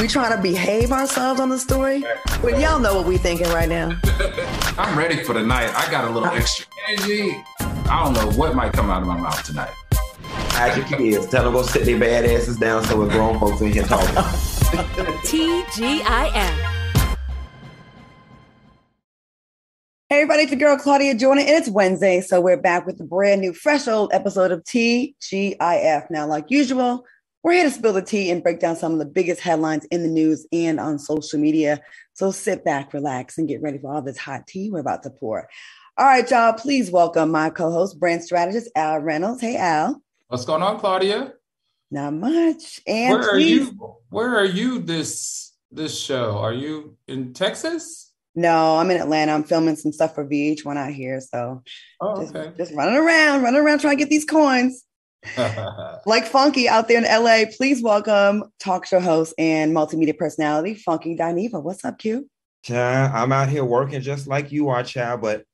We trying to behave ourselves on the story, but y'all know what we thinking right now. I'm ready for the night. I got a little uh-huh. extra energy. I don't know what might come out of my mouth tonight. Hide your kids. Tell them go sit their bad asses down so we're grown folks in here talking. TGIF. Hey everybody, it's your girl Claudia Jordan, and it's Wednesday, so we're back with a brand new, fresh old episode of TGIF. Now, like usual, we're here to spill the tea and break down some of the biggest headlines in the news and on social media. So sit back, relax, and get ready for all this hot tea we're about to pour. All right, y'all, please welcome my co-host, brand strategist Al Reynolds. Hey, Al. What's going on, Claudia? Not much. And where are please- you? Where are you this this show? Are you in Texas? No, I'm in Atlanta. I'm filming some stuff for VH1 out here. So Oh, just, okay. just running around, running around trying to get these coins. like Funky out there in LA. Please welcome talk show host and multimedia personality, Funky Dineva. What's up, Q? Child, I'm out here working just like you are, child, but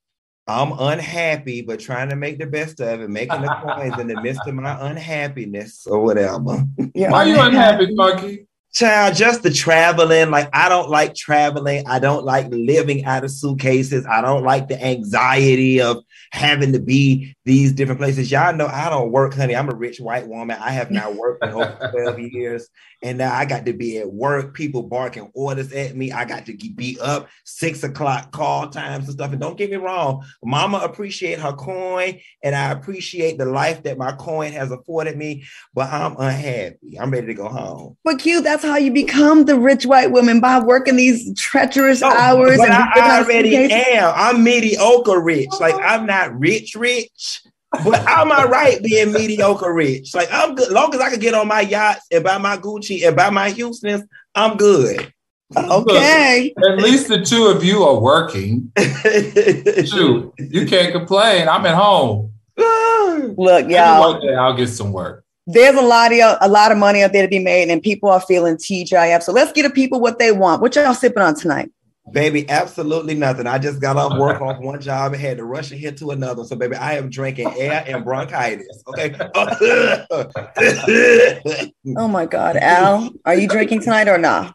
I'm unhappy, but trying to make the best of it, making the coins in the midst of my unhappiness or whatever. Yeah, Why are you unhappy, Funky? Child, just the traveling. Like, I don't like traveling. I don't like living out of suitcases. I don't like the anxiety of having to be these different places. Y'all know I don't work, honey. I'm a rich white woman. I have not worked in over 12 years. And now I got to be at work, people barking orders at me. I got to be up six o'clock call times and stuff. And don't get me wrong, mama appreciate her coin, and I appreciate the life that my coin has afforded me, but I'm unhappy. I'm ready to go home. But Q, that's how you become the rich white woman by working these treacherous No, hours. but and I, living I already suitcases. am. I'm mediocre rich. Like I'm not rich, rich. But I'm all right being mediocre rich. Like I'm good. Long as I can get on my yachts and buy my Gucci and buy my Houston's, I'm good. Okay. At least the two of you are working. Shoot, you can't complain. I'm at home. Look, Maybe y'all, one day I'll get some work. there's a lot of a lot of money out there to be made, and people are feeling TGIF. So let's get the people what they want. What y'all sipping on tonight? Baby, absolutely nothing. I just got off work off one job and had to rush and hit to another. So, baby, I am drinking air and bronchitis. Okay. Oh my God, Al, are you drinking tonight or not?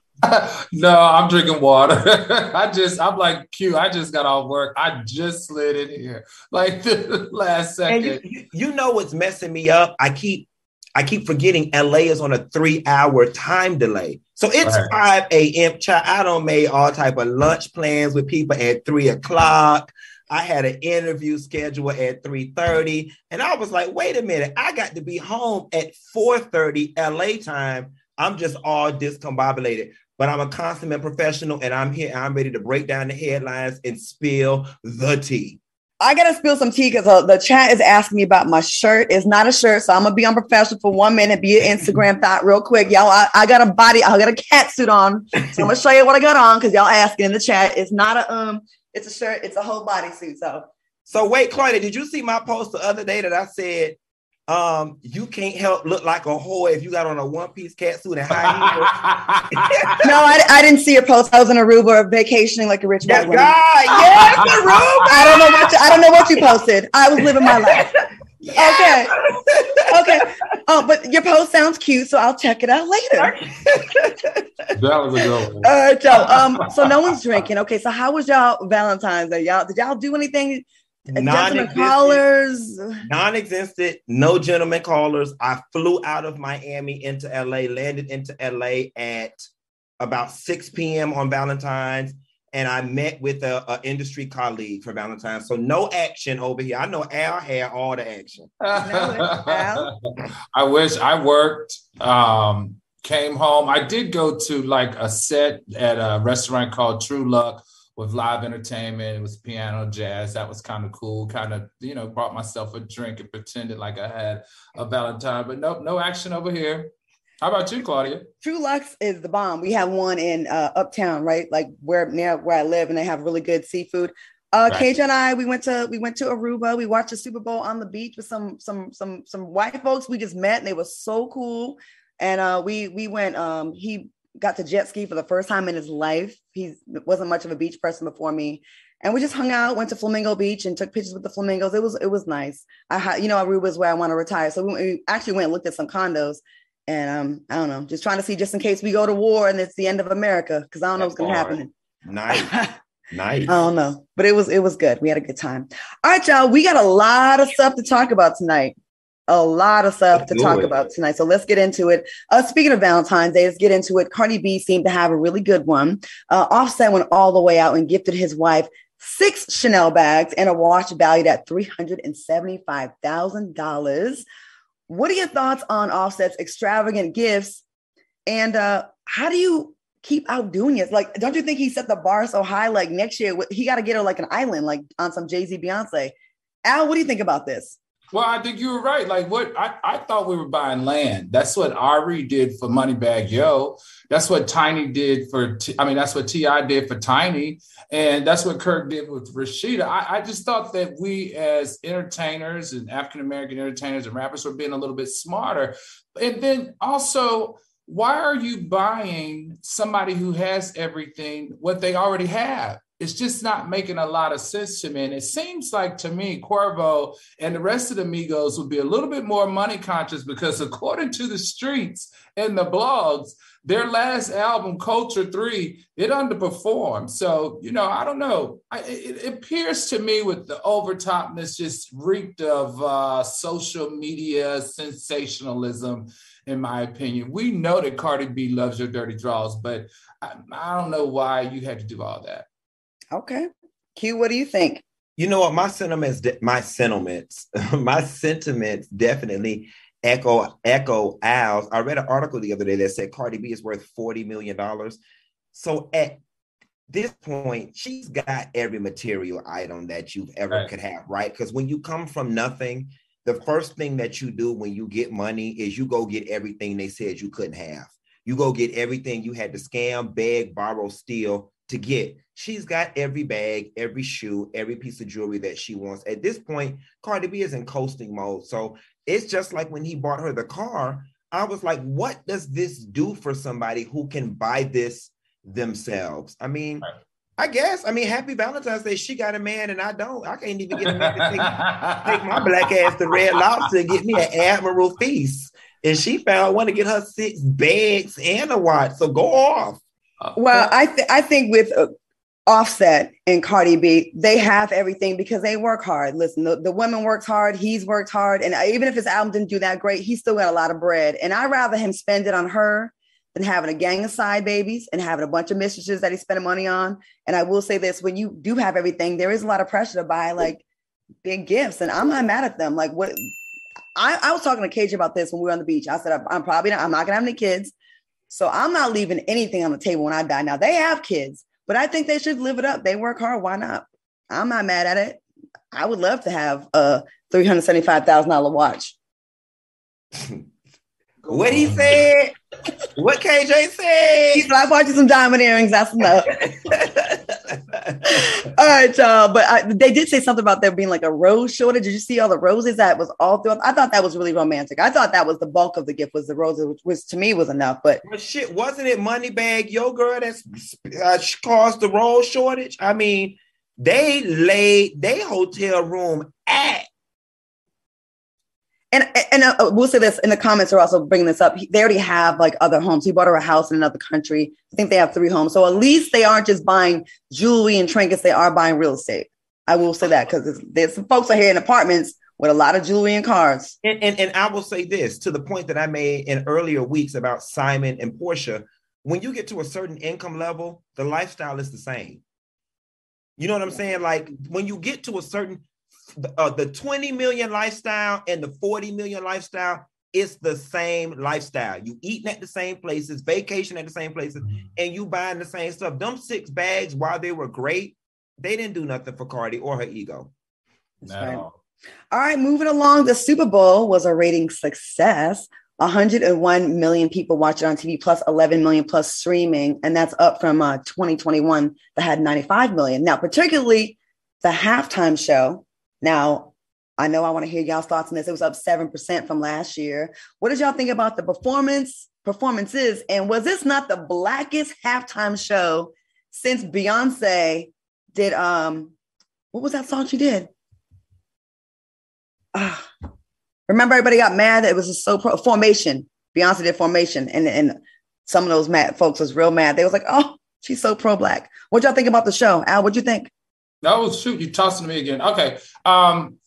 no, I'm drinking water. I just, I'm like Q. I just got off work. I just slid in here like the last second. you, you- you know what's messing me up? I keep I keep forgetting LA is on a three hour time delay. So it's Right. 5 a.m. Child, I don't made all type of lunch plans with people at three o'clock. I had an interview scheduled at 3:30. And I was like, wait a minute, I got to be home at 4:30 LA time. I'm just all discombobulated. But I'm a consummate professional and I'm here. I'm ready to break down the headlines and spill the tea. I gotta spill some tea because uh, the chat is asking me about my shirt. It's not a shirt, so I'm gonna be unprofessional for one minute. Be an Instagram thought real quick, y'all. I, I got a body, I got a cat suit on, so I'm gonna show you what I got on because y'all asking in the chat. It's not a um, it's a shirt. It's a whole body suit. So So wait, Claudia, did you see my post the other day that I said um you can't help look like a whore if you got on a one-piece cat suit and high heels? no, I, I didn't see your post. I was in Aruba vacationing like a rich Yes, white woman. God, yes, Aruba. I don't know what you, I don't know what you posted. I was living my life. Okay, okay. Oh, but your post sounds cute, so I'll check it out later. that was a good one. All right, y'all. Um, so no one's drinking. Okay, so how was y'all Valentine's Day? Y'all did y'all do anything? Gentlemen Non-existent. callers. Non-existent, no gentleman callers. I flew out of Miami into LA, landed into LA at about 6 p.m. on Valentine's, and I met with a, a industry colleague for Valentine's. So no action over here. I know Al had all the action. I wish I worked. Um, came home. I did go to like a set at a restaurant called Truluck with live entertainment. It was piano jazz. That was kind of cool. Kind of, you know, brought myself a drink and pretended like I had a Valentine. But nope, no action over here. How about you, Claudia? Truluck's is the bomb. We have one in uh, Uptown, right? Like where near where I live, and they have really good seafood. Uh, right. and I, we went to we went to Aruba. We watched the Super Bowl on the beach with some some some some white folks we just met, and they were so cool. And uh, we we went. Um, he got to jet ski for the first time in his life. He wasn't much of a beach person before me, and we just hung out. Went to Flamingo Beach and took pictures with the flamingos. It was it was nice. I had you know Aruba is where I want to retire, so we, we actually went and looked at some condos and um, I don't know, just trying to see just in case we go to war and it's the end of America, because I don't know what's gonna happen. Nice. nice. I don't know. But it was it was good. We had a good time. All right, y'all. We got a lot of stuff to talk about tonight. A lot of stuff let's to talk it. about tonight. So let's get into it. Uh, speaking of Valentine's Day, let's get into it. Cardi B seemed to have a really good one. Uh, Offset went all the way out and gifted his wife six Chanel bags and a watch valued at $375,000. What are your thoughts on Offset's extravagant gifts? And uh, how do you keep outdoing it? Like, don't you think he set the bar so high? Like next year, he got to get her like an island, like on some Jay Z, Beyonce. Al, what do you think about this? Well, I think you were right. Like what I, I thought we were buying land. That's what Ari did for Moneybagg Yo. That's what Tiny did for I mean, that's what T.I. did for Tiny. And that's what Kirk did with Rasheeda. I, I just thought that we as entertainers and African American entertainers and rappers were being a little bit smarter. And then also, why are you buying somebody who has everything what they already have? It's just not making a lot of sense to me. And it seems like to me, Quavo and the rest of the Migos would be a little bit more money conscious because, according to the streets and the blogs, their last album, Culture 3, it underperformed. So, you know, I don't know. I, it, it, appears to me with the overtopness just reeked of uh, social media sensationalism, in my opinion. We know that Cardi B loves your dirty draws, but I, I don't know why you had to do all that. Okay. Q, what do you think? You know what? My sentiments, my sentiments, my sentiments definitely echo echo Al's. I read an article the other day that said Cardi B is worth forty million dollars. So at this point, she's got every material item that you've ever right. could have, right? Because when you come from nothing, the first thing that you do when you get money is you go get everything they said you couldn't have. You go get everything you had to scam, beg, borrow, steal to get. She's got every bag, every shoe, every piece of jewelry that she wants. At this point, Cardi B is in coasting mode. So it's just like when he bought her the car, I was like, what does this do for somebody who can buy this themselves? I mean, right. I guess. I mean, happy Valentine's Day. She got a man and I don't. I can't even get a man to take, take my black ass to Red Lobster and get me an Admiral Feast. And she found one to get her six bags and a watch. So go off. Well, I th- I think with uh, Offset and Cardi B, they have everything because they work hard. Listen, the, the woman works hard, he's worked hard, and even if his album didn't do that great, he still got a lot of bread. And I'd rather him spend it on her than having a gang of side babies and having a bunch of mistresses that he's spending money on. And I will say this: when you do have everything, there is a lot of pressure to buy like big gifts, and I'm not mad at them. Like what I, I was talking to KJ about this when we were on the beach. I said I'm, I'm probably not. I'm not gonna have any kids. So I'm not leaving anything on the table when I die. Now they have kids, but I think they should live it up. They work hard. Why not? I'm not mad at it. I would love to have a $375,000 watch. what he said? what KJ said? He said, I bought you some diamond earrings. That's enough. all right, y'all. But I, they did say something about there being like a rose shortage. Did you see all the roses that was all through? I thought that was really romantic. I thought that was the bulk of the gift was the roses, which, which to me was enough. But well, shit, wasn't it Moneybagg Yo girl that's uh, caused the rose shortage? I mean, they laid their hotel room at and and uh, we'll say this in the comments are also bringing this up. They already have like other homes. He bought her a house in another country. I think they have three homes. So at least they aren't just buying jewelry and trinkets. They are buying real estate. I will say that because there's some folks are here in apartments with a lot of jewelry and cars. And, and and I will say this to the point that I made in earlier weeks about Simon and Porsha. When you get to a certain income level, the lifestyle is the same. You know what I'm saying? Like when you get to a certain uh, the 20 million lifestyle and the 40 million lifestyle it's the same lifestyle. You eating at the same places, vacation at the same places, mm-hmm. and you buying the same stuff. Them six bags, while they were great, they didn't do nothing for Cardi or her ego. No. Right. All right, moving along. The Super Bowl was a rating success. 101 million people watch it on TV, plus 11 million plus streaming, and that's up from uh, 2021 that had 95 million. Now, particularly the halftime show. Now, I know I want to hear y'all's thoughts on this. It was up 7% from last year. What did y'all think about the performance, performances? And was this not the blackest halftime show since Beyonce did um what was that song she did? Uh, remember everybody got mad that it was so pro formation. Beyonce did formation and and some of those mad folks was real mad. They was like, oh, she's so pro black. What y'all think about the show? Al, what'd you think? No, shoot, you tossing to me again. Okay. Um,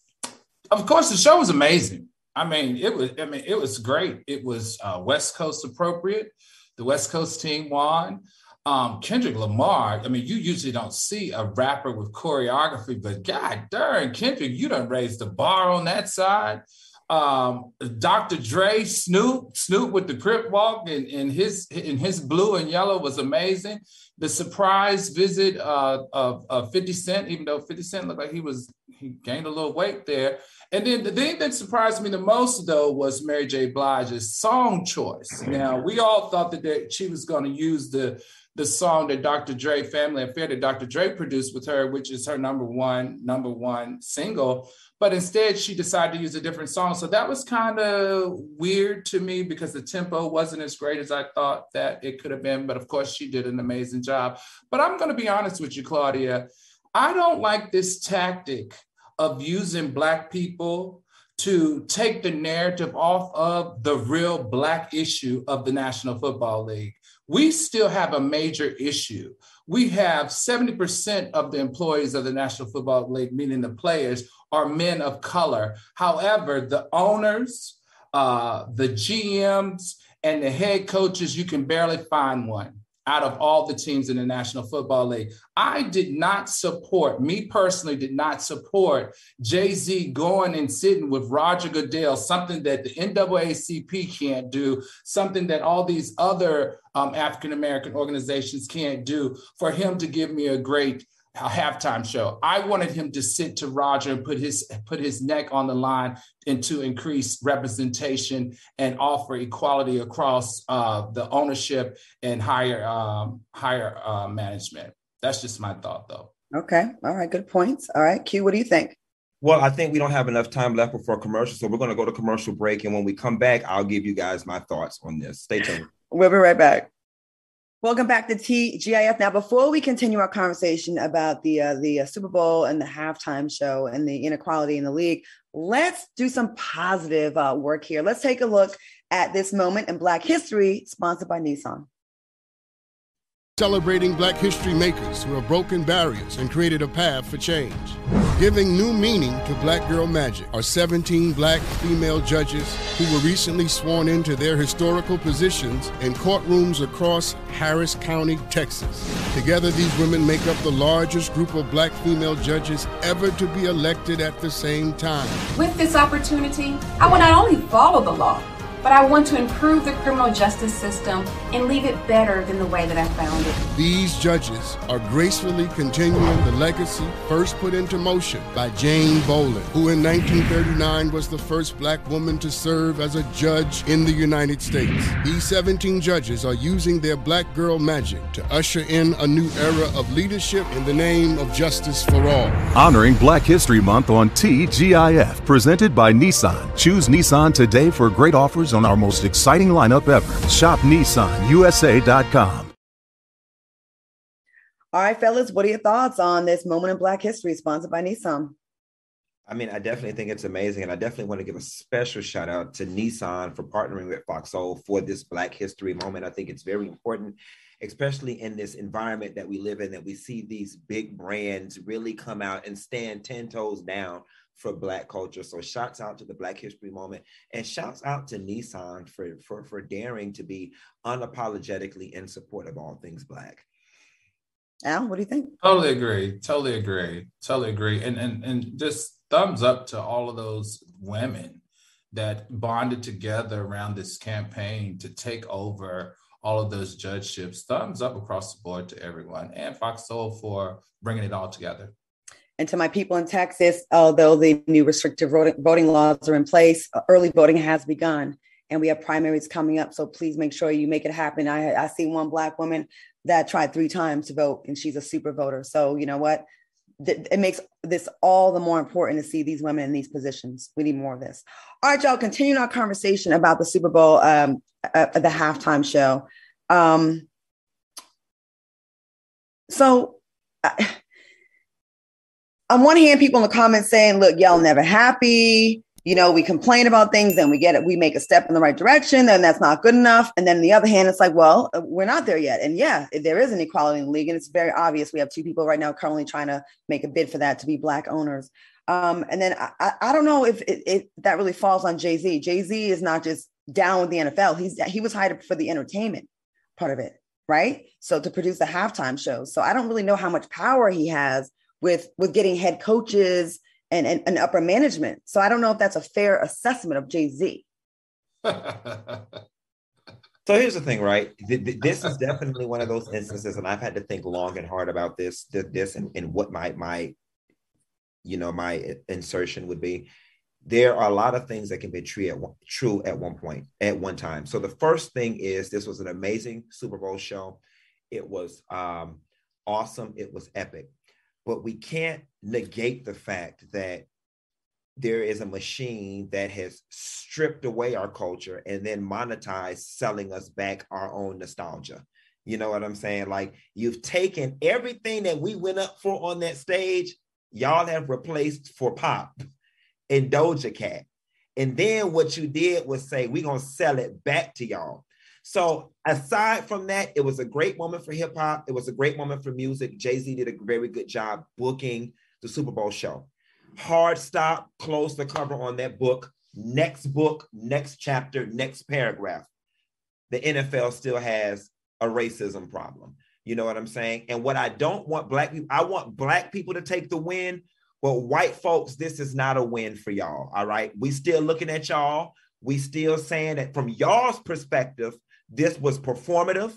of course, the show was amazing. I mean, it was. I mean, it was great. It was uh, West Coast appropriate. The West Coast team won. Um, Kendrick Lamar. I mean, you usually don't see a rapper with choreography, but God darn, Kendrick, you done raised the bar on that side. Um, Dr. Dre, Snoop, Snoop with the Crip Walk and, and his in his blue and yellow was amazing. The surprise visit uh, of, of 50 Cent, even though 50 Cent looked like he was he gained a little weight there. And then the thing that surprised me the most, though, was Mary J. Blige's song choice. Now, we all thought that, that she was going to use the the song that Dr. Dre, Family Affair, that Dr. Dre produced with her, which is her number one, number one single. But instead, she decided to use a different song. So that was kind of weird to me because the tempo wasn't as great as I thought that it could have been. But of course, she did an amazing job. But I'm going to be honest with you, Claudia. I don't like this tactic of using Black people to take the narrative off of the real Black issue of the National Football League. We still have a major issue. We have 70% of the employees of the National Football League, meaning the players, are men of color. However, the owners, uh, the GMs, and the head coaches, you can barely find one out of all the teams in the National Football League. I did not support, me personally, did not support Jay Z going and sitting with Roger Goodell, something that the NAACP can't do, something that all these other um, African American organizations can't do, for him to give me a great halftime show. I wanted him to sit to Roger and put his put his neck on the line and to increase representation and offer equality across uh, the ownership and higher um, higher uh, management. That's just my thought, though. Okay. All right. Good points. All right. Q, what do you think? Well, I think we don't have enough time left before commercial, so we're going to go to commercial break, and when we come back, I'll give you guys my thoughts on this. Stay tuned. We'll be right back. Welcome back to TGIF. Now, before we continue our conversation about the uh, the uh, Super Bowl and the halftime show and the inequality in the league, let's do some positive uh, work here. Let's take a look at this moment in Black history, sponsored by Nissan. Celebrating Black history makers who have broken barriers and created a path for change. Giving new meaning to Black Girl Magic are 17 black female judges who were recently sworn into their historical positions in courtrooms across Harris County, Texas. Together, these women make up the largest group of black female judges ever to be elected at the same time. With this opportunity, I will not only follow the law, but I want to improve the criminal justice system and leave it better than the way that I found it. These judges are gracefully continuing the legacy first put into motion by Jane Bolin, who in 1939 was the first black woman to serve as a judge in the United States. These 17 judges are using their black girl magic to usher in a new era of leadership in the name of justice for all. Honoring Black History Month on TGIF, presented by Nissan. Choose Nissan today for great offers on our most exciting lineup ever. Shop NissanUSA.com. All right, fellas, what are your thoughts on this moment in Black history sponsored by Nissan? I mean, I definitely think it's amazing. And I definitely want to give a special shout out to Nissan for partnering with Fox Soul for this Black History moment. I think it's very important, especially in this environment that we live in, that we see these big brands really come out and stand 10 toes down for Black culture. So shouts out to the Black History Moment and shouts out to Nissan for, for, for daring to be unapologetically in support of all things Black. Al, what do you think? Totally agree. Totally agree. Totally agree. And and and just thumbs up to all of those women that bonded together around this campaign to take over all of those judgeships. Thumbs up across the board to everyone and Fox Foxhole for bringing it all together. And to my people in Texas, although the new restrictive voting laws are in place, early voting has begun. and we have primaries coming up. So please make sure you make it happen. I, I see one Black woman that tried three times to vote, and she's a super voter. So, you know what? It makes this all the more important to see these women in these positions. We need more of this. All right, y'all, continuing our conversation about the Super Bowl, um, uh, the halftime show. Um, so, uh, on one hand, people in the comments saying, look, y'all never happy you know, we complain about things and we get it, we make a step in the right direction, and that's not good enough. And then the other hand, it's like, well, uh, we're not there yet. And yeah, there is an equality in the league, and it's very obvious. We have two people right now currently trying to make a bid for that to be black owners. Um, and then I, I don't know if it, it, that really falls on Jay Z. Jay Z is not just down with the NFL. He's he was hired for the entertainment part of it, right? So to produce the halftime show. So I don't really know how much power he has with with getting head coaches and, and, and upper management. So I don't know if that's a fair assessment of Jay Z. So here's the thing, right? This is definitely one of those instances, and I've had to think long and hard about this, this, and, and what my my, you know, my insertion would be. There are a lot of things that can be true at one, true at one point, at one time. So the first thing is this was an amazing Super Bowl show. It was um, awesome. It was epic but we can't negate the fact that there is a machine that has stripped away our culture and then monetized selling us back our own nostalgia. You know what I'm saying? Like you've taken everything that we went up for on that stage, y'all have replaced for pop and Doja Cat. And then what you did was say, we're going to sell it back to y'all. So aside from that, it was a great moment for hip hop. It was a great moment for music. Jay Z did a very good job booking the Super Bowl show. Hard stop, close the cover on that book. Next book, next chapter, next paragraph. The NFL still has a racism problem. You know what I'm saying? And what I don't want black people, I want black people to take the win, but white folks, this is not a win for y'all. All right. We still looking at y'all. We still saying that from y'all's perspective, this was performative,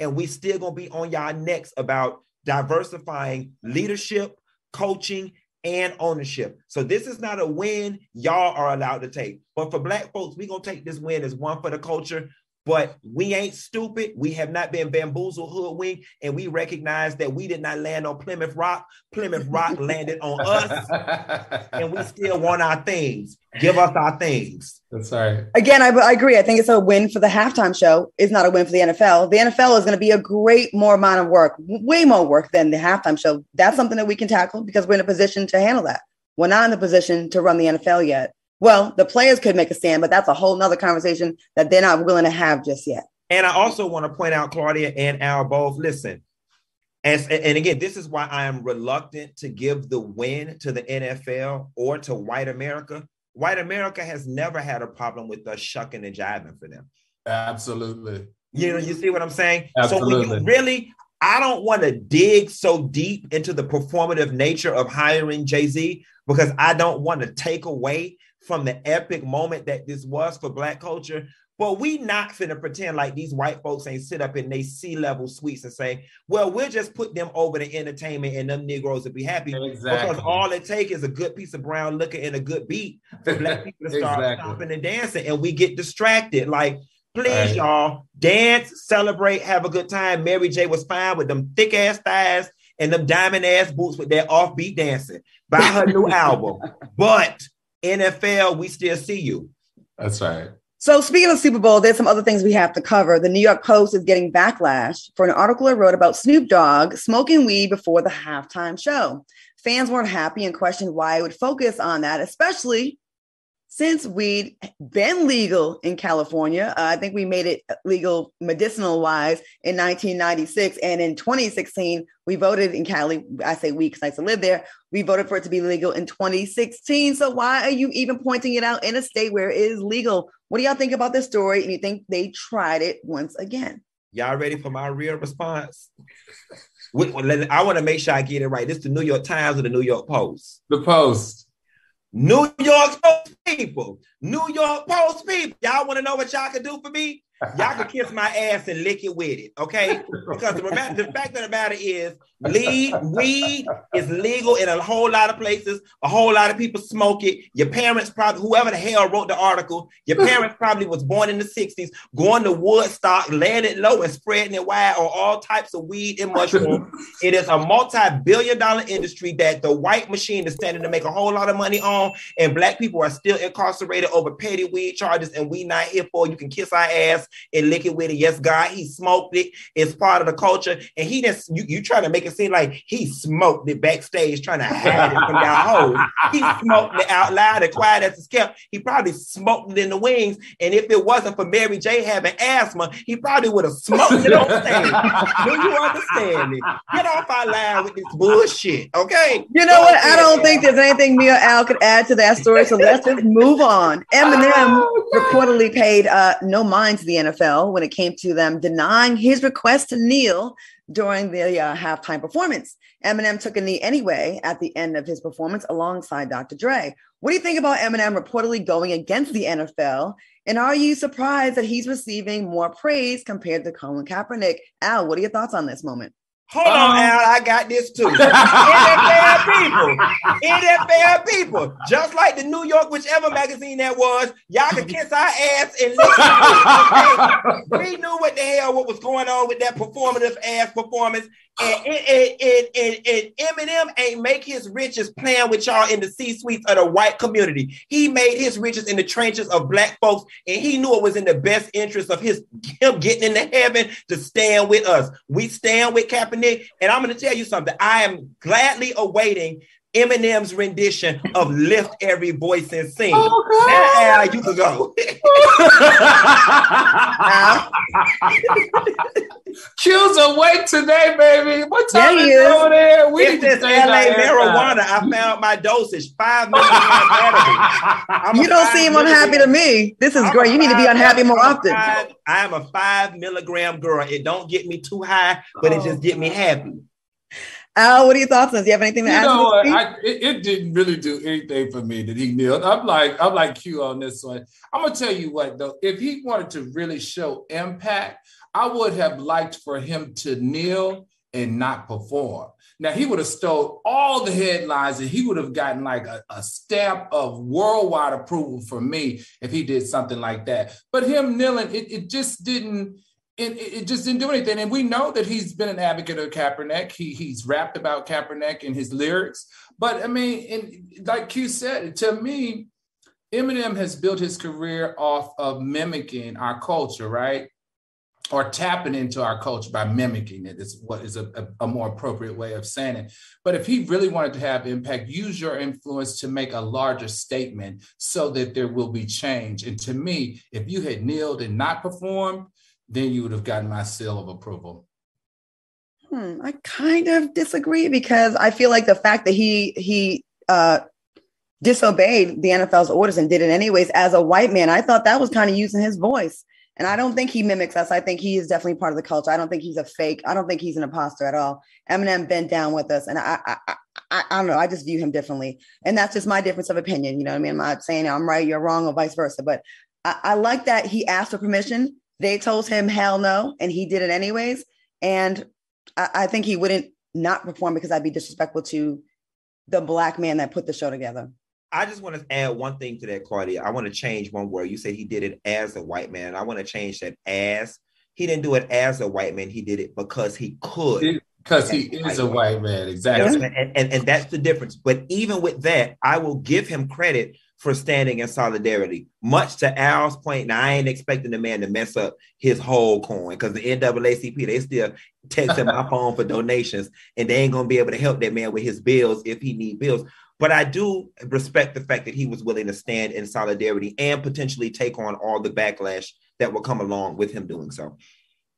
and we still gonna be on y'all necks about diversifying leadership, coaching, and ownership. So this is not a win y'all are allowed to take. But for black folks, we gonna take this win as one for the culture, but we ain't stupid. We have not been bamboozled, hoodwinked, and we recognize that we did not land on Plymouth Rock. Plymouth Rock landed on us, and we still want our things. Give us our things. That's right. Again, I, I, agree. I think it's a win for the halftime show. It's not a win for the NFL. The NFL is going to be a great more amount of work, way more work than the halftime show. That's something that we can tackle because we're in a position to handle that. We're not in the position to run the NFL yet. Well, the players could make a stand, but that's a whole nother conversation that they're not willing to have just yet. And I also want to point out, Claudia and Al both listen. As, and again, this is why I am reluctant to give the win to the NFL or to white America. White America has never had a problem with us shucking and jiving for them. Absolutely. You know, you see what I'm saying? Absolutely. So when you really, I don't want to dig so deep into the performative nature of hiring Jay Z because I don't want to take away from the epic moment that this was for black culture. But we not finna pretend like these white folks ain't sit up in they C-level suites and say, well, we'll just put them over the entertainment and them Negroes will be happy. Exactly. Because all it takes is a good piece of brown liquor and a good beat for black people to start exactly. stopping and dancing and we get distracted. Like, please, Right. y'all, dance, celebrate, have a good time. Mary J was fine with them thick ass thighs and them diamond ass boots with their offbeat dancing. Buy her new album. But NFL, we still see you. That's right. So speaking of Super Bowl, there's some other things we have to cover. The New York Post is getting backlash for an article it wrote about Snoop Dogg smoking weed before the halftime show. Fans weren't happy and questioned why it would focus on that, especially since weed been legal in California. Uh, I think we made it legal medicinal wise in 1996, and in 2016 we voted in Cali. I say we because I used to live there. We voted for it to be legal in 2016. So why are you even pointing it out in a state where it is legal? What do y'all think about this story? And you think they tried it once again? Y'all ready for my real response? I want to make sure I get it right. This is the New York Times or the New York Post? The post. New York Post people, New York Post people. Y'all want to know what y'all can do for me? Y'all can kiss my ass and lick it with it, okay? Because the, the fact of the matter is, weed, weed is legal in a whole lot of places. A whole lot of people smoke it. Your parents probably, whoever the hell wrote the article, your parents probably was born in the 60s, going to Woodstock, laying it low and spreading it wide on all types of weed and mushroom. it is a multi-billion dollar industry that the white machine is standing to make a whole lot of money on, and black people are still incarcerated over petty weed charges, and we not here for. You can kiss our ass and lick it with it. Yes, God, he smoked it. It's part of the culture. And he just you, you trying to make it seem like he smoked it backstage, trying to hide it from y'all hoes. He smoked it out loud and quiet as it's kept. He probably smoked it in the wings. And if it wasn't for Mary J having asthma, he probably would have smoked it on stage. Do you understand me? Get off our line with this bullshit, okay? You know what? I don't think there's anything me or Al could add to that story. So let's just move on. Eminem oh, reportedly paid uh, no mind to the NFL when it came to them denying his request to kneel during the uh, halftime performance. Eminem took a knee anyway at the end of his performance alongside Dr. Dre. What do you think about Eminem reportedly going against the NFL? And are you surprised that he's receiving more praise compared to Colin Kaepernick? Al, what are your thoughts on this moment? Hold um, on, Al. I got this too. NFL people, NFL people, just like the New York, whichever magazine that was, y'all can kiss our ass and listen. Okay? We knew what the hell what was going on with that performative ass performance, and, and, and, and, and Eminem ain't make his riches playing with y'all in the C suites of the white community. He made his riches in the trenches of black folks, and he knew it was in the best interest of his him getting into heaven to stand with us. We stand with Kaepernick, and I'm going to tell you something. I am gladly awaiting Eminem's rendition of "Lift Every Voice and Sing." Oh, now, Al, you can go. Q's awake today, baby. What time yeah, is it over there? We it's this LA marijuana. I found my dosage five milligrams. you don't seem unhappy to me. This is I'm great. You need to be unhappy more often. I am a five milligram girl. It don't get me too high, but it just get me happy. Al, what are your thoughts on this? Do you have anything to you add? Know, I, it, it, didn't really do anything for me that he kneeled. I'm like, I'm like Q on this one. I'm gonna tell you what though, if he wanted to really show impact, I would have liked for him to kneel and not perform. Now he would have stole all the headlines and he would have gotten like a, a, stamp of worldwide approval for me if he did something like that. But him kneeling, it, it just didn't. It, it just didn't do anything. And we know that he's been an advocate of Kaepernick. He he's rapped about Kaepernick in his lyrics. But I mean, and like Q said, to me, Eminem has built his career off of mimicking our culture, right? or tapping into our culture by mimicking it is what is a, a, a, more appropriate way of saying it. But if he really wanted to have impact, use your influence to make a larger statement so that there will be change. And to me, if you had kneeled and not performed, then you would have gotten my seal of approval. Hmm, I kind of disagree because I feel like the fact that he he uh, disobeyed the NFL's orders and did it anyways as a white man, I thought that was kind of using his voice. And I don't think he mimics us. I think he is definitely part of the culture. I don't think he's a fake. I don't think he's an imposter at all. Eminem bent down with us, and I, I, I, I, don't know. I just view him differently, and that's just my difference of opinion. You know what I mean? I'm not saying I'm right, you're wrong, or vice versa. But I, I like that he asked for permission. They told him hell no, and he did it anyways. And I, I think he wouldn't not perform because I'd be disrespectful to the black man that put the show together. I just want to add one thing to that, Claudia. I want to change one word. You said he did it as a white man. I want to change that as. He didn't do it as a white man. He did it because he could. Because he is a white man, exactly. And, and, and that's the difference. But even with that, I will give him credit for standing in solidarity. Much to Al's point, now I ain't expecting the man to mess up his whole coin because the NAACP, they still texting my phone for donations and they ain't gonna be able to help that man with his bills if he need bills. But I do respect the fact that he was willing to stand in solidarity and potentially take on all the backlash that will come along with him doing so.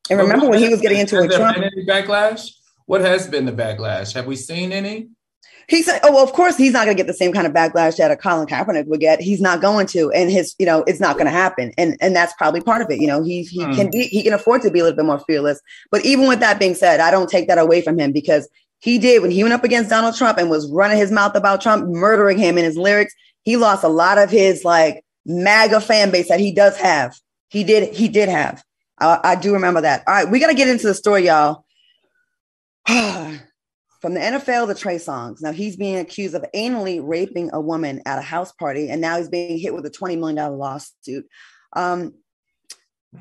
And remember when he was getting into a Trump any backlash? What has been the backlash? Have we seen any? He said, "Oh, well, of course he's not going to get the same kind of backlash that a Colin Kaepernick would get. He's not going to, and his, you know, it's not going to happen. And and that's probably part of it. You know, he he hmm. can be he can afford to be a little bit more fearless. But even with that being said, I don't take that away from him because he did when he went up against Donald Trump and was running his mouth about Trump, murdering him in his lyrics. He lost a lot of his like MAGA fan base that he does have. He did, he did have. I, I do remember that. All right, we got to get into the story, y'all. From the NFL to Trey Songz. Now he's being accused of anally raping a woman at a house party, and now he's being hit with a $20 million lawsuit. Um,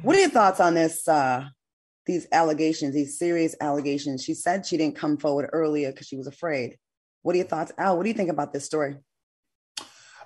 what are your thoughts on this? Uh, these allegations, these serious allegations. She said she didn't come forward earlier because she was afraid. What are your thoughts, Al? What do you think about this story?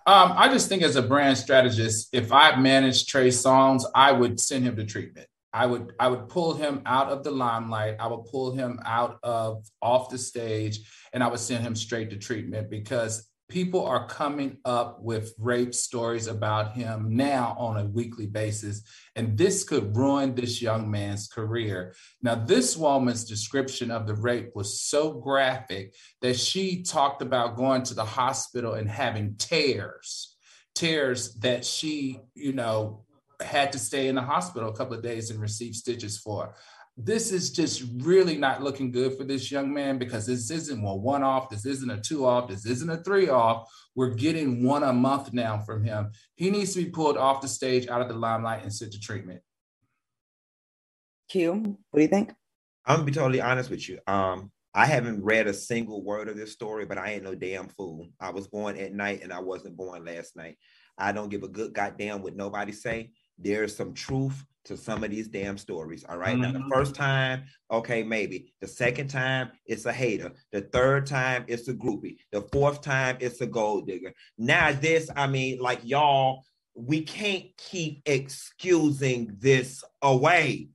Um, I just think as a brand strategist, if I managed Trey Songz, I would send him to treatment. I would I would pull him out of the limelight. I would pull him out of off the stage, and I would send him straight to treatment because people are coming up with rape stories about him now on a weekly basis. And this could ruin this young man's career. Now, this woman's description of the rape was so graphic that she talked about going to the hospital and having tears, tears that she, you know, had to stay in the hospital a couple of days and receive stitches for this is just really not looking good for this young man because this isn't a one off, this isn't a two off, this isn't a three off. We're getting one a month now from him. He needs to be pulled off the stage, out of the limelight, and sent to treatment. Q, what do you think? I'm gonna be totally honest with you. Um, I haven't read a single word of this story, but I ain't no damn fool. I was born at night and I wasn't born last night. I don't give a good goddamn what nobody say. There's some truth to some of these damn stories. All right? mm-hmm. Now, the mm-hmm. first time, okay, maybe. The second time, it's a hater. The third time, it's a groupie. The fourth time, it's a gold digger. Now, this, I mean, like y'all, we can't keep excusing this away.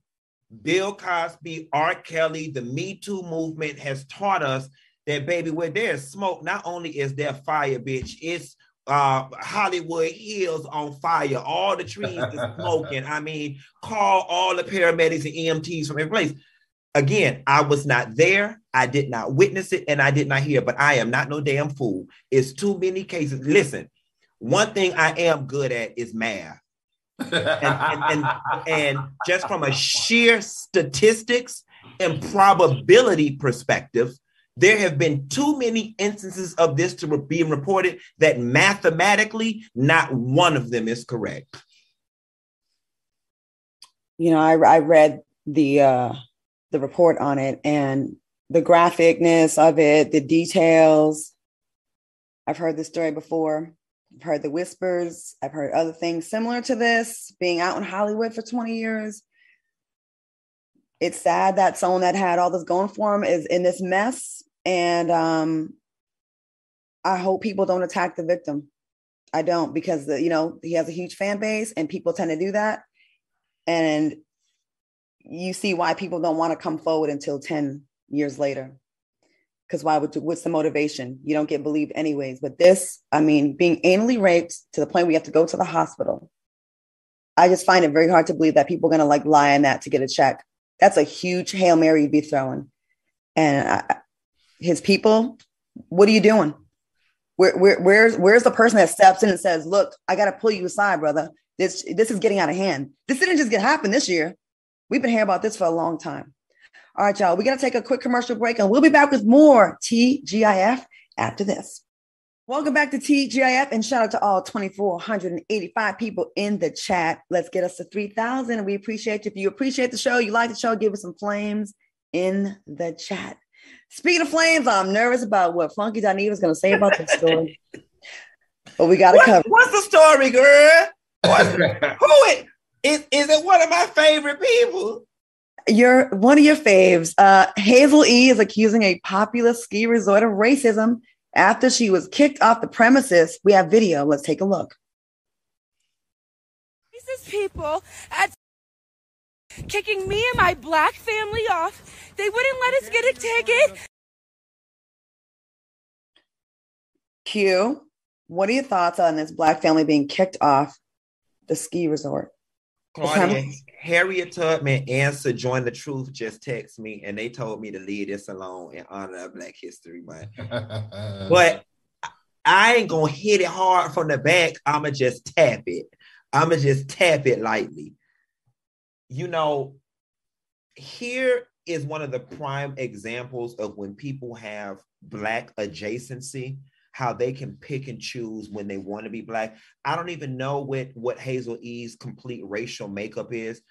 Bill Cosby, R. Kelly, the Me Too movement has taught us that, baby, where there's smoke, not only is there fire, bitch, it's uh Hollywood Hills on fire, all the trees are smoking. I mean, call all the paramedics and EMTs from every place. Again, I was not there, I did not witness it, and I did not hear, but I am not no damn fool. It's too many cases. Listen, one thing I am good at is math. and, and, and, and just from a sheer statistics and probability perspective, there have been too many instances of this to be reported that mathematically not one of them is correct. You know, I, I read the uh, the report on it and the graphicness of it, the details. I've heard this story before. I've heard the whispers. I've heard other things similar to this. Being out in Hollywood for 20 years, it's sad that someone that had all this going for him is in this mess and um, I hope people don't attack the victim. I don't because the, you know he has a huge fan base and people tend to do that, and you see why people don't want to come forward until ten years later. Because why would what's the motivation? You don't get believed anyways. But this, I mean, being anally raped to the point we have to go to the hospital. I just find it very hard to believe that people are gonna like lie on that to get a check. That's a huge hail mary to be throwing, and I, his people, what are you doing? Where, where, where's where's the person that steps in and says, "Look, I got to pull you aside, brother. This this is getting out of hand. This didn't just get happen this year. We've been hearing about this for a long time." All right, y'all. We're gonna take a quick commercial break, and we'll be back with more TGIF after this. Welcome back to TGIF, and shout out to all 2,485 people in the chat. Let's get us to 3,000, we appreciate you. If you appreciate the show, you like the show, give us some flames in the chat. Speaking of flames, I'm nervous about what Funky Dineva is going to say about this story. but we got to cover. What's the story, girl? who it is? Is it one of my favorite people? You're one of your faves. Uh, Hazel E is accusing a popular ski resort of racism after she was kicked off the premises. We have video. Let's take a look. Racist people at kicking me and my black family off. They wouldn't let us get a ticket. Q, what are your thoughts on this black family being kicked off the ski resort? Claudia, Harriet Tubman and Sojourner Truth just text me and they told me to leave this alone in honor of Black History Month. but I ain't gonna hit it hard from the back. I'ma just tap it. I'ma just tap it lightly you know, here is one of the prime examples of when people have black adjacency how they can pick and choose when they want to be black. I don't even know what what Hazel E's complete racial makeup is,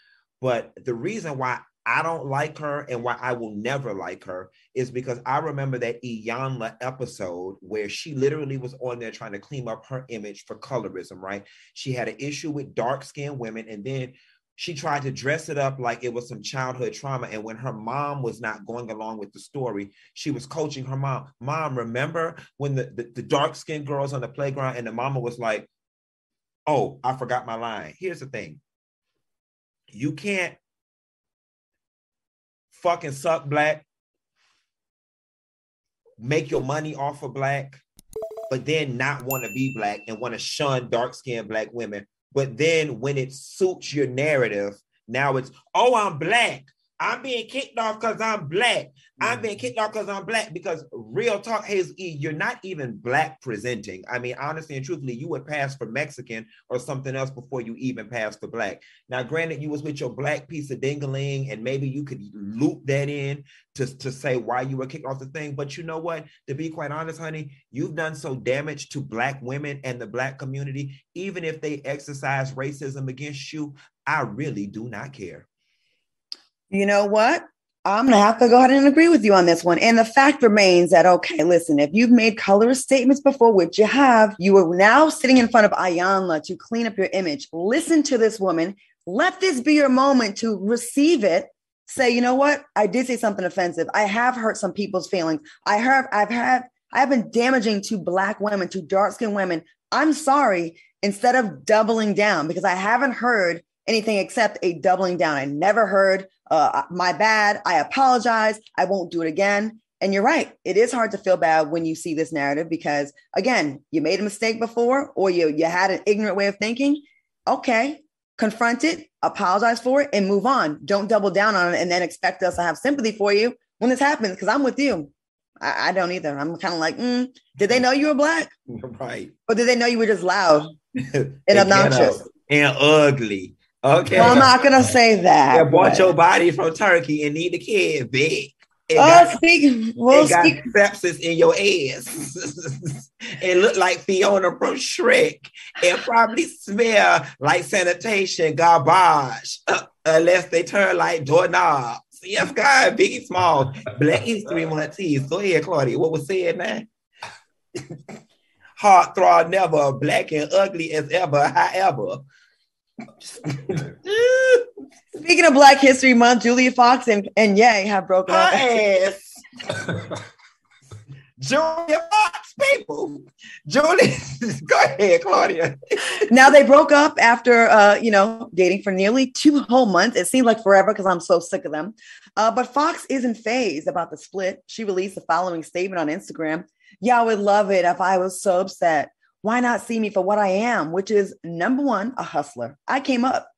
But the reason why I don't like her and why I will never like her is because I remember that Iyanla episode where she literally was on there trying to clean up her image for colorism, right? She had an issue with dark skinned women and then she tried to dress it up like it was some childhood trauma. And when her mom was not going along with the story, she was coaching her mom. Mom, remember when the, the, the dark skinned girls on the playground and the mama was like, oh, I forgot my line. Here's the thing you can't fucking suck black, make your money off of black, but then not want to be black and want to shun dark skinned black women. But then when it suits your narrative, now it's, oh, I'm black. I'm being kicked off because I'm black. I'm being kicked off because I'm black. Because real talk, Hazel E, you're not even black presenting. I mean, honestly and truthfully, you would pass for Mexican or something else before you even pass for black. Now, granted, you was with your black piece of dingaling, and maybe you could loop that in to, to say why you were kicked off the thing. But you know what? To be quite honest, honey, you've done so damage to black women and the black community, even if they exercise racism against you, I really do not care. You know what? I'm going to have to go ahead and agree with you on this one. And the fact remains that, okay, listen, if you've made colorist statements before, which you have, you are now sitting in front of Iyanla to clean up your image. Listen to this woman. Let this be your moment to receive it. Say, you know what? I did say something offensive. I have hurt some people's feelings. I have, I've had, I have been damaging to black women, to dark skinned women. I'm sorry. Instead of doubling down, because I haven't heard anything except a doubling down. I never heard, uh, my bad. I apologize. I won't do it again. And you're right. It is hard to feel bad when you see this narrative because, again, you made a mistake before or you, you had an ignorant way of thinking. Okay, confront it, apologize for it, and move on. Don't double down on it and then expect us to have sympathy for you when this happens because I'm with you. I, I, don't either. I'm kind of like, mm, did they know you were black? Right. Or did they know you were just loud and obnoxious? And ugly Okay. Well, I'm not gonna say that. Yeah, bought your body from Turkey and need a kid big. And oh, got, speak. Well, speak. sepsis in your ass. it looked like Fiona from Shrek. And probably smell like sanitation garbage, uh, unless they turn like doorknobs. Yes, God, Biggie Small, Black History Month tease. Go ahead, Claudia. What was said now? Heart throb never, black and ugly as ever, however. Speaking of Black History Month, Julia Fox and, and Ye have broken up. Ass. Julia Fox, people. Julia, go ahead, Claudia. now they broke up after, uh, you know, dating for nearly two whole months. It seemed like forever because I'm so sick of them. Uh, but Fox isn't fazed about the split. She released the following statement on Instagram. Yeah, I would love it if I was so upset why not see me for what I am, which is number one, a hustler. I came up.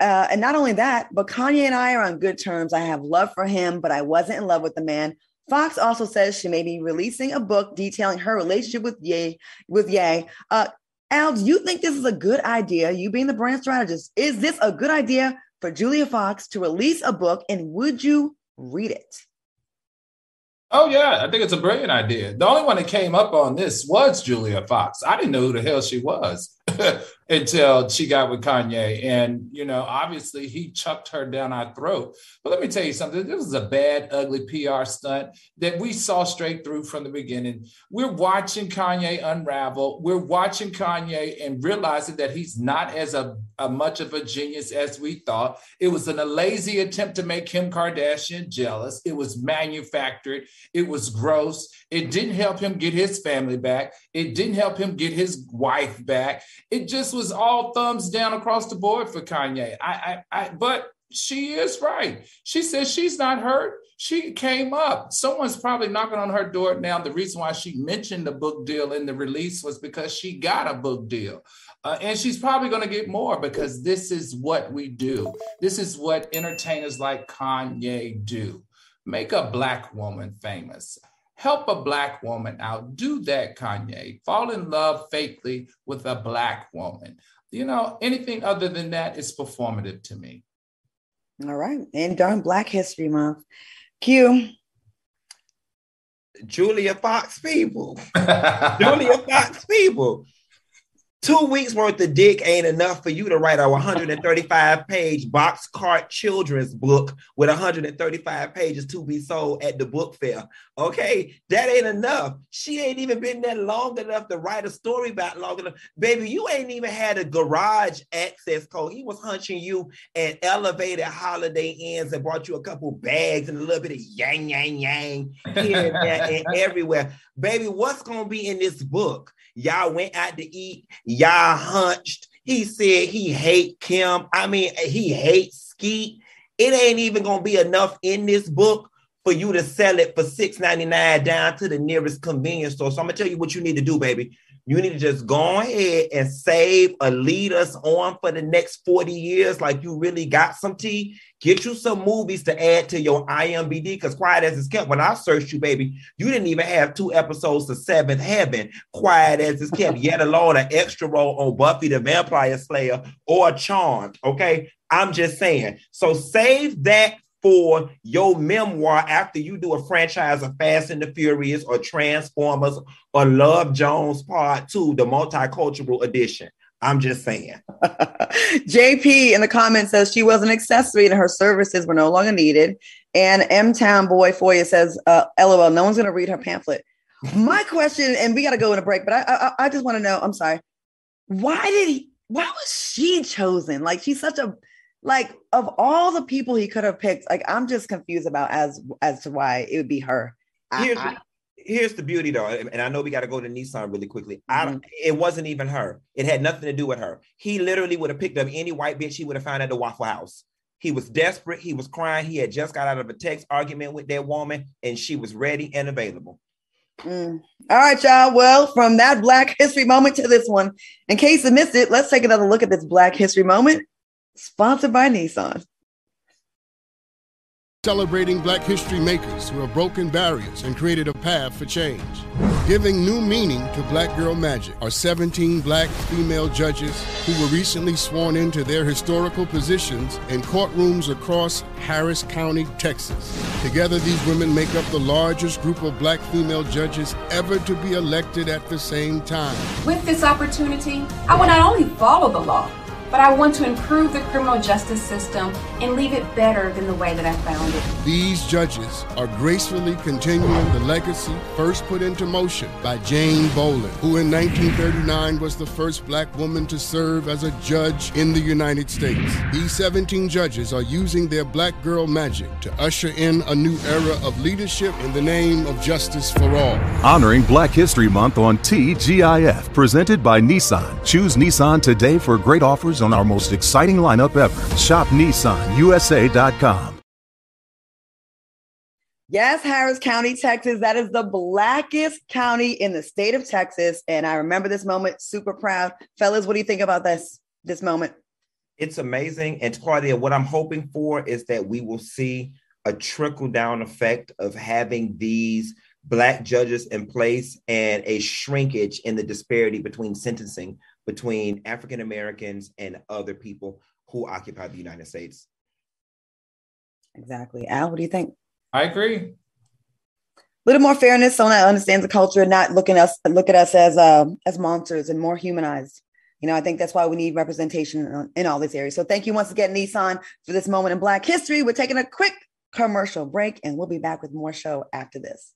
Uh, and not only that, but Kanye and I are on good terms. I have love for him, but I wasn't in love with the man. Fox also says she may be releasing a book detailing her relationship with Ye. With Ye, uh, Al, do you think this is a good idea? You being the brand strategist, is this a good idea for Julia Fox to release a book? And would you read it? Oh yeah, I think it's a brilliant idea. The only one that came up on this was Julia Fox. I didn't know who the hell she was. until she got with Kanye. And, you know, obviously he chucked her down our throat. But let me tell you something this was a bad, ugly PR stunt that we saw straight through from the beginning. We're watching Kanye unravel. We're watching Kanye and realizing that he's not as a, a much of a genius as we thought. It was an, a lazy attempt to make Kim Kardashian jealous. It was manufactured. It was gross. It didn't help him get his family back. It didn't help him get his wife back. It just was all thumbs down across the board for Kanye. I, I, I but she is right. She says she's not hurt. She came up. Someone's probably knocking on her door now. The reason why she mentioned the book deal in the release was because she got a book deal. Uh, and she's probably going to get more because this is what we do. This is what entertainers like Kanye do make a Black woman famous. Help a Black woman out. Do that, Kanye. Fall in love fakely with a Black woman. You know, anything other than that is performative to me. All right. And during Black History Month, Q. Julia Fox people. Julia Fox people. Two weeks worth of dick ain't enough for you to write a 135 page box cart children's book with 135 pages to be sold at the book fair. Okay, that ain't enough. She ain't even been there long enough to write a story about long enough. Baby, you ain't even had a garage access code. He was hunching you at elevated holiday inns and brought you a couple bags and a little bit of yang, yang, yang here and there and everywhere. Baby, what's gonna be in this book? Y'all went out to eat. Y'all hunched. He said he hate Kim. I mean, he hates Skeet. It ain't even gonna be enough in this book for you to sell it for $6.99 down to the nearest convenience store. So I'm gonna tell you what you need to do, baby. You need to just go ahead and save or lead us on for the next 40 years, like you really got some tea. Get you some movies to add to your IMBD, because quiet as it's kept. When I searched you, baby, you didn't even have two episodes of Seventh Heaven, quiet as it's kept, yet alone an extra role on Buffy the Vampire Slayer or Charmed. Okay. I'm just saying. So save that for your memoir after you do a franchise of Fast and the Furious or Transformers or Love Jones Part 2, the multicultural edition. I'm just saying. JP in the comments says she was an accessory and her services were no longer needed. And M Town Boy Foya says, uh, LOL, no one's going to read her pamphlet. My question, and we got to go in a break, but I, I, I just want to know, I'm sorry, why did he, why was she chosen? Like she's such a like of all the people he could have picked, like I'm just confused about as as to why it would be her. Here's, I, here's the beauty though, and I know we got to go to Nissan really quickly. Mm-hmm. I it wasn't even her. It had nothing to do with her. He literally would have picked up any white bitch he would have found at the Waffle House. He was desperate. He was crying. He had just got out of a text argument with that woman, and she was ready and available. Mm. All right, y'all. Well, from that Black History moment to this one, in case you missed it, let's take another look at this Black History moment Sponsored by Nissan. Celebrating black history makers who have broken barriers and created a path for change. Giving new meaning to Black Girl Magic are 17 black female judges who were recently sworn into their historical positions in courtrooms across Harris County, Texas. Together, these women make up the largest group of black female judges ever to be elected at the same time. With this opportunity, I will not only follow the law but I want to improve the criminal justice system and leave it better than the way that I found it. These judges are gracefully continuing the legacy first put into motion by Jane Bolin, who in 1939 was the first black woman to serve as a judge in the United States. These 17 judges are using their black girl magic to usher in a new era of leadership in the name of justice for all. Honoring Black History Month on TGIF, presented by Nissan. Choose Nissan today for great offers on our most exciting lineup ever. Shop NissanUSA.com. Yes, Harris County, Texas. That is the blackest county in the state of Texas. And I remember this moment, super proud. Fellas, what do you think about this this moment? It's amazing. And Claudia, what I'm hoping for is that we will see a trickle down effect of having these black judges in place and a shrinkage in the disparity between sentencing between African Americans and other people who occupy the United States. Exactly. Al, what do you think? I agree. A little more fairness, someone that understands the culture, and not looking us look at us as uh, as monsters and more humanized. You know, I think that's why we need representation in all these areas. So thank you once again, Nissan, for this moment in Black history. We're taking a quick commercial break, and we'll be back with more show after this.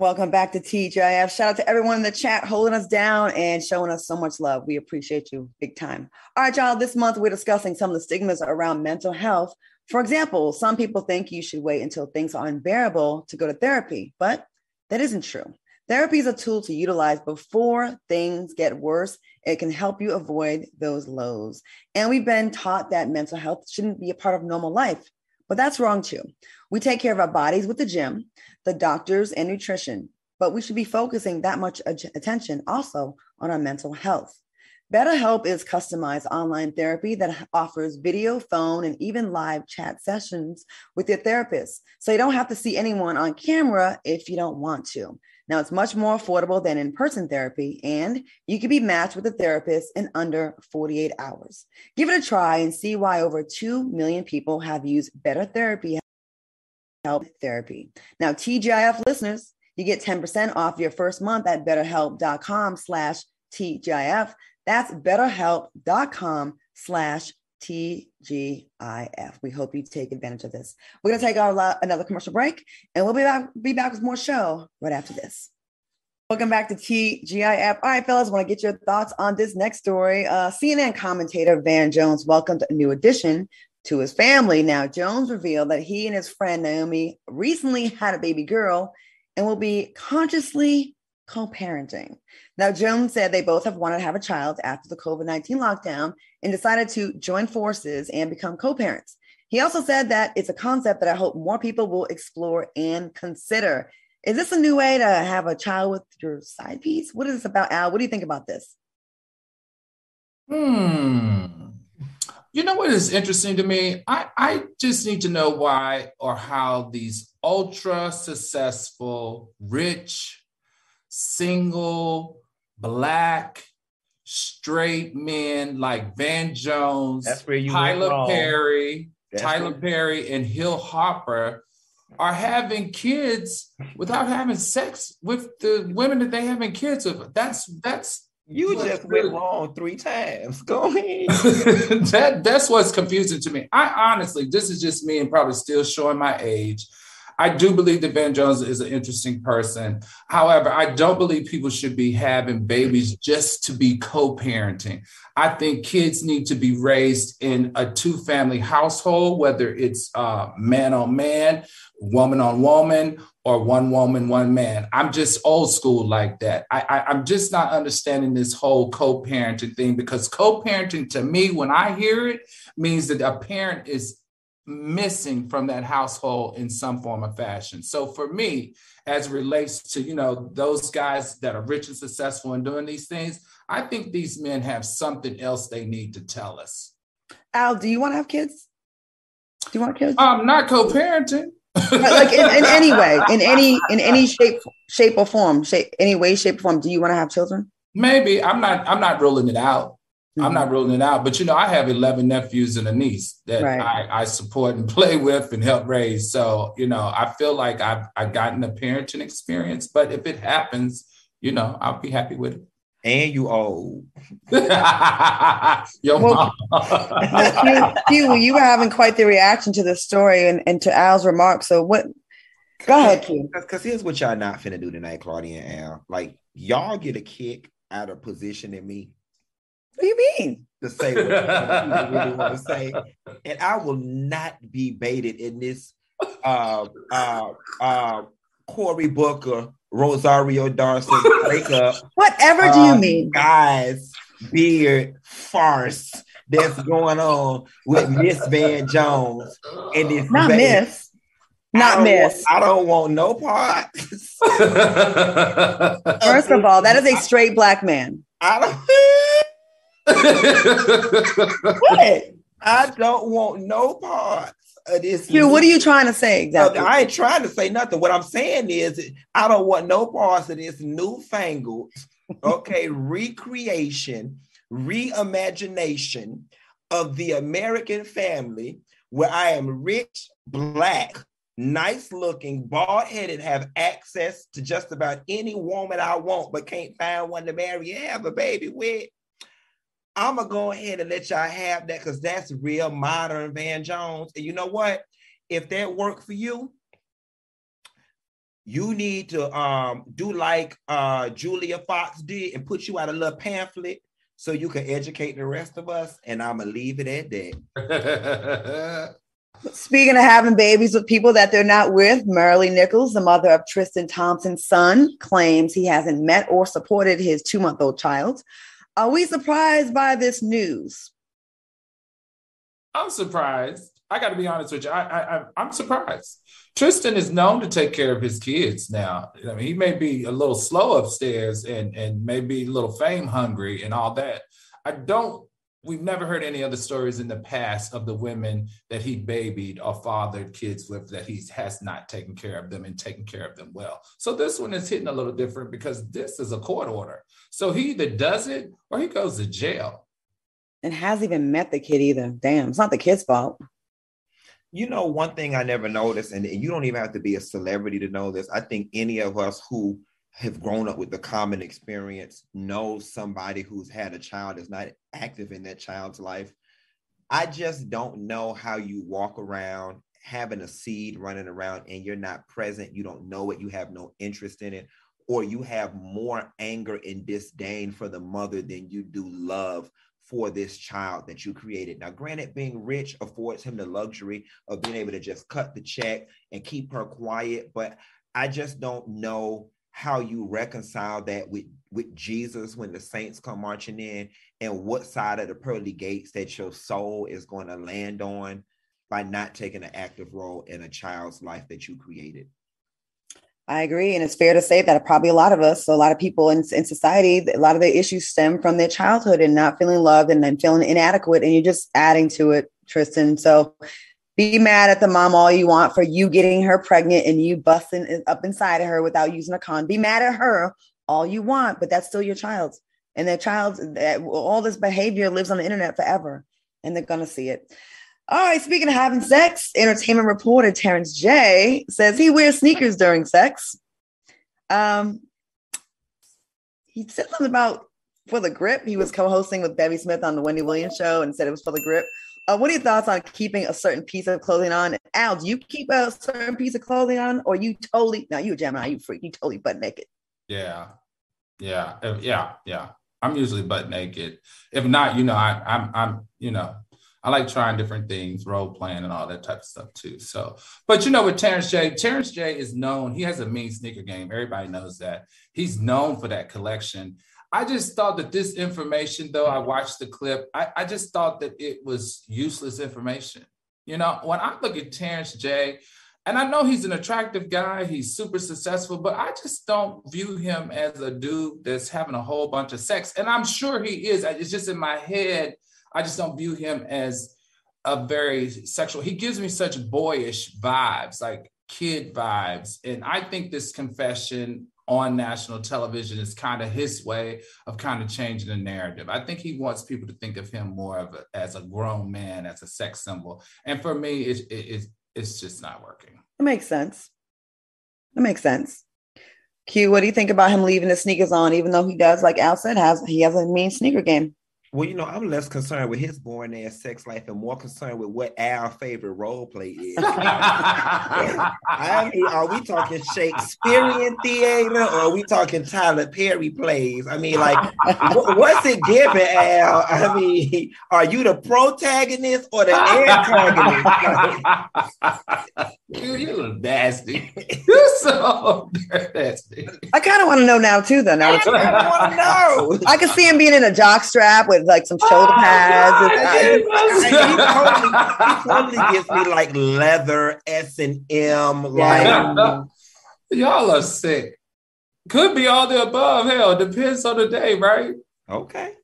Welcome back to TGIF. Shout out to everyone in the chat holding us down and showing us so much love. We appreciate you big time. All right, y'all. This month we're discussing some of the stigmas around mental health. For example, some people think you should wait until things are unbearable to go to therapy, but that isn't true. Therapy is a tool to utilize before things get worse. It can help you avoid those lows. And we've been taught that mental health shouldn't be a part of normal life, but that's wrong too. We take care of our bodies with the gym the doctors, and nutrition. But we should be focusing that much attention also on our mental health. BetterHelp is customized online therapy that offers video, phone, and even live chat sessions with your therapist. So you don't have to see anyone on camera if you don't want to. Now, it's much more affordable than in person therapy, and you can be matched with a therapist in under 48 hours. Give it a try and see why over 2 million people have used Better Therapy Help Therapy. Now, TGIF listeners, you get 10% off your first month at betterhelp.com slash TGIF. That's betterhelp.com slash TGIF. We hope you take advantage of this. We're going to take our another commercial break and we'll be back, be back with more show right after this. Welcome back to TGIF. All right, fellas, want to get your thoughts on this next story. Uh, CNN commentator Van Jones welcomed a new addition to his family. Now, Jones revealed that he and his friend Naomi recently had a baby girl and will be consciously co parenting. Now, Jones said they both have wanted to have a child after the COVID 19 lockdown and decided to join forces and become co parents. He also said that it's a concept that I hope more people will explore and consider. Is this a new way to have a child with your side piece? What is this about, Al? What do you think about this? Hmm. You know what is interesting to me? I, I just need to know why or how these ultra successful, rich, single, black, straight men like Van Jones, That's where you Tyler Perry, That's Tyler where- Perry, and Hill Harper are having kids without having sex with the women that they having kids with. That's that's You just went wrong three times. Go ahead. that that's what's confusing to me. I honestly, this is just me and probably still showing my age. I do believe that Van Jones is an interesting person. However, I don't believe people should be having babies just to be co-parenting. I think kids need to be raised in a two-family household, whether it's uh, man on man, woman on woman, or one woman, one man. I'm just old school like that. I, I, I'm just not understanding this whole co-parenting thing because co-parenting to me, when I hear it, means that a parent is missing from that household in some form or fashion. So for me, as it relates to you know those guys that are rich and successful in doing these things, I think these men have something else they need to tell us. Al, do you want to have kids? Do you want kids? I'm um, not co-parenting. Like in, in any way, in any in any shape, shape or form, shape any way, shape or form. Do you want to have children? Maybe I'm not. I'm not ruling it out. I'm Mm-hmm. not ruling it out. But you know, I have 11 nephews and a niece that Right. I, I support and play with and help raise. So you know, I feel like I've I've gotten a parenting experience. But if it happens, you know, I'll be happy with it. And you old. Your Well, mom. Q, Q, you were having quite the reaction to this story and, and to Al's remarks. So what? Go ahead, Q. Because here's what y'all not finna do tonight, Claudia and Al. Like, y'all get a kick out of positioning me What do you mean? to say what you really want to say. And I will not be baited in this uh uh uh Cory Booker, Rosario Dawson breakup. Whatever do you um, mean? Guys, beard farce that's going on with Miss Van Jones and this Not baby. miss. Not don't miss. Want, I don't want no part. First of all, that is a straight black man. I don't. What? I don't want no parts of this. What are you trying to say uh, exactly? I ain't trying to say nothing. What I'm saying is, I don't want no parts of this newfangled, okay, recreation, reimagination of the American family where I am rich, black, nice looking, bald headed, have access to just about any woman I want, but can't find one to marry and have a baby with. I'm gonna go ahead and let y'all have that because that's real modern Van Jones. And you know what? If that worked for you, you need to um, do like uh, Julia Fox did and put you out a little pamphlet so you can educate the rest of us. And I'm gonna leave it at that. Speaking of having babies with people that they're not with, Maralee Nichols, the mother of Tristan Thompson's son, claims he hasn't met or supported his two month old child. Are we surprised by this news? I'm surprised. I got to be honest with you. I, I, I'm surprised. Tristan is known to take care of his kids now. I mean, he may be a little slow upstairs and and maybe a little fame hungry and all that. I don't. We've never heard any other stories in the past of the women that he babied or fathered kids with that he has not taken care of them and taken care of them well. So this one is hitting a little different because this is a court order. So he either does it or he goes to jail. And hasn't even met the kid either. Damn, it's not the kid's fault. You know, one thing I never noticed, and you don't even have to be a celebrity to know this. I think any of us who have grown up with the common experience, know somebody who's had a child is not active in that child's life. I just don't know how you walk around having a seed running around and you're not present, you don't know it, you have no interest in it, or you have more anger and disdain for the mother than you do love for this child that you created. Now, granted, being rich affords him the luxury of being able to just cut the check and keep her quiet, but I just don't know how you reconcile that with with Jesus when the saints come marching in and what side of the pearly gates that your soul is going to land on by not taking an active role in a child's life that you created. I agree. And it's fair to say that probably a lot of us, a lot of people in, in society, a lot of the issues stem from their childhood and not feeling loved and then feeling inadequate. And you're just adding to it, Tristan. So be mad at the mom all you want for you getting her pregnant and you busting up inside of her without using a con. Be mad at her all you want, but that's still your child. And their child, all this behavior lives on the internet forever and they're to see it. All right, speaking of having sex, entertainment reporter Terrence J says he wears sneakers during sex. Um, he said something about for the grip. He was co-hosting with Bevy Smith on the Wendy Williams show and said it was for the grip. Uh, what are your thoughts on keeping a certain piece of clothing on? Al, do you keep a certain piece of clothing on, or you totally? Now you a Gemini, you freak, you totally butt naked. Yeah, yeah, yeah, yeah. I'm usually butt naked. If not, you know, I, I'm, I'm, you know, I like trying different things, role playing and all that type of stuff too. So, but you know, with Terrence J, Terrence J is known, he has a mean sneaker game. Everybody knows that. He's known for that collection. I just thought that this information, though, I watched the clip, I, I just thought that it was useless information. You know, when I look at Terrence J, and I know he's an attractive guy, he's super successful, but I just don't view him as a dude that's having a whole bunch of sex. And I'm sure he is. It's just in my head I just don't view him as a very sexual. He gives me such boyish vibes, like kid vibes. And I think this confession on national television is kind of his way of kind of changing the narrative. I think he wants people to think of him more of a, as a grown man, as a sex symbol. And for me, it's, it's, it's just not working. It makes sense. It makes sense. Q, what do you think about him leaving the sneakers on, even though he does, like Al said, has he has a mean sneaker game? Well, you know, I'm less concerned with his boring ass sex life and more concerned with what our favorite role play is. I mean, are we talking Shakespearean theater or are we talking Tyler Perry plays? I mean, like, what's it giving, Al? I mean, are you the protagonist or the antagonist? Dude, you nasty. You're so nasty. I kind of want to know now, too, though. Now, I want to know. I can see him being in a jock strap with with like some shoulder pads. Oh, he, totally, he totally gives me like leather S and M. Like y'all are sick. Could be all the above. Hell, depends on the day, right? Okay.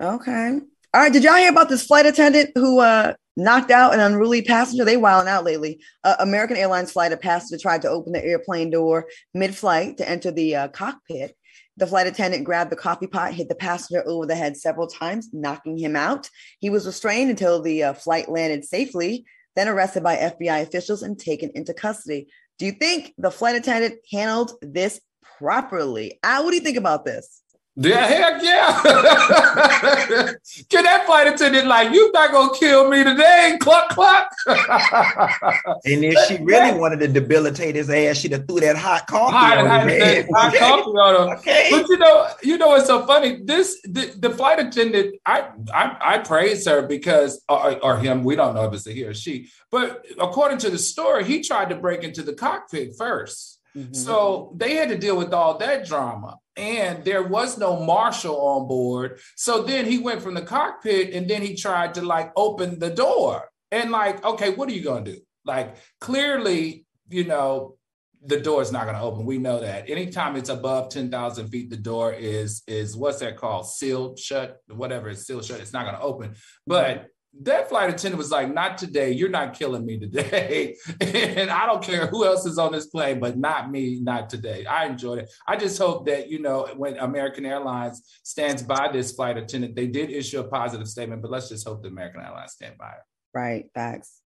Okay. All right. Did y'all hear about this flight attendant who uh knocked out an unruly passenger? They wilding out lately. Uh, American Airlines flight, a passenger tried to open the airplane door mid-flight to enter the uh, cockpit. The flight attendant grabbed the coffee pot, hit the passenger over the head several times, knocking him out. He was restrained until the uh, flight landed safely, then arrested by FBI officials and taken into custody. Do you think the flight attendant handled this properly? Al, what do you think about this? Yeah, heck yeah. Get that flight attendant like, you not gonna kill me today, cluck cluck. and if she really wanted to debilitate his ass, she'd have threw that hot coffee hot, on hot, his head. Hot okay. coffee on him. Okay. But you know, you know what's so funny? This the, the flight attendant, I, I I praise her because or, or him, we don't know if it's a he or she, but according to the story, he tried to break into the cockpit 1st mm-hmm. So they had to deal with all that drama and there was no marshal on board. So then he went from the cockpit and then he tried to like open the door. And like, okay, what are you going to do? Like, clearly, you know, the door is not going to open. We know that. Anytime it's above 10,000 feet, the door is, is what's that called? Sealed shut, whatever it's sealed shut. It's not going to open. But that flight attendant was like, not today. You're not killing me today. and I don't care who else is on this plane, but not me, not today. I enjoyed it. I just hope that, you know, when American Airlines stands by this flight attendant, they did issue a positive statement, but let's just hope the American Airlines stand by it. Right. Facts.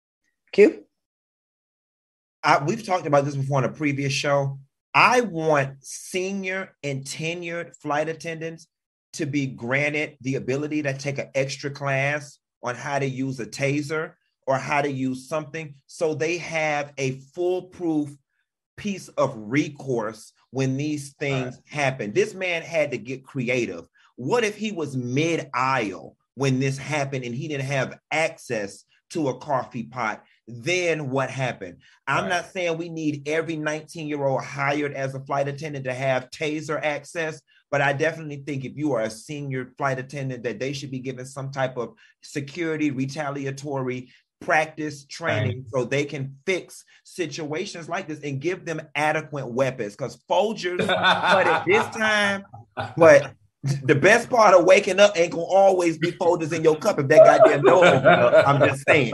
Q? I, we've talked about this before on a previous show. I want senior and tenured flight attendants to be granted the ability to take an extra class on how to use a taser or how to use something so they have a foolproof piece of recourse when these things right. happen. This man had to get creative. What if he was mid aisle when this happened and he didn't have access to a coffee pot? Then what happened? I'm right. not saying we need every 19 year old hired as a flight attendant to have taser access, but I definitely think if you are a senior flight attendant, that they should be given some type of security, retaliatory practice training right. so they can fix situations like this and give them adequate weapons. Because Folgers, but at this time, but the best part of waking up ain't gonna always be Folgers in your cup if that goddamn door. I'm just saying.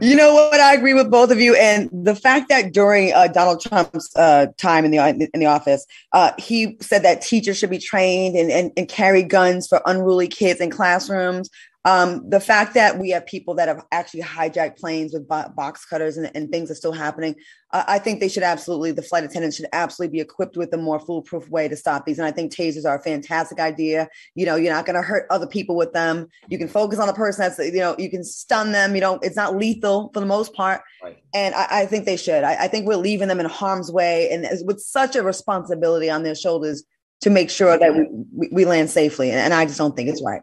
You know what? I agree with both of you, and the fact that during uh, Donald Trump's uh, time in the in the office, uh, he said that teachers should be trained and, and, and carry guns for unruly kids in classrooms. Um, the fact that we have people that have actually hijacked planes with box cutters and, and, things are still happening, uh, I think they should absolutely, the flight attendants should absolutely be equipped with a more foolproof way to stop these. And I think tasers are a fantastic idea. You know, you're not going to hurt other people with them. You can focus on the person that's, you know, you can stun them. You know, it's not lethal for the most part. Right. And I, I, think they should. I, I think we're leaving them in harm's way and with such a responsibility on their shoulders to make sure that we, we land safely. And I just don't think it's right.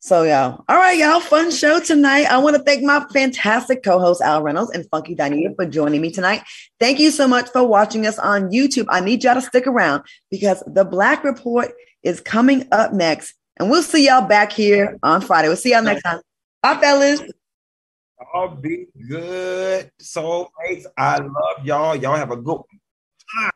So, y'all. All right, y'all. Fun show tonight. I want to thank my fantastic co host, Al Reynolds and Funky Dineva, for joining me tonight. Thank you so much for watching us on YouTube. I need y'all to stick around because the Black Report is coming up next. And we'll see y'all back here on Friday. We'll see y'all next time. Bye, fellas. All be good. Soulmates. I love y'all. Y'all have a good one.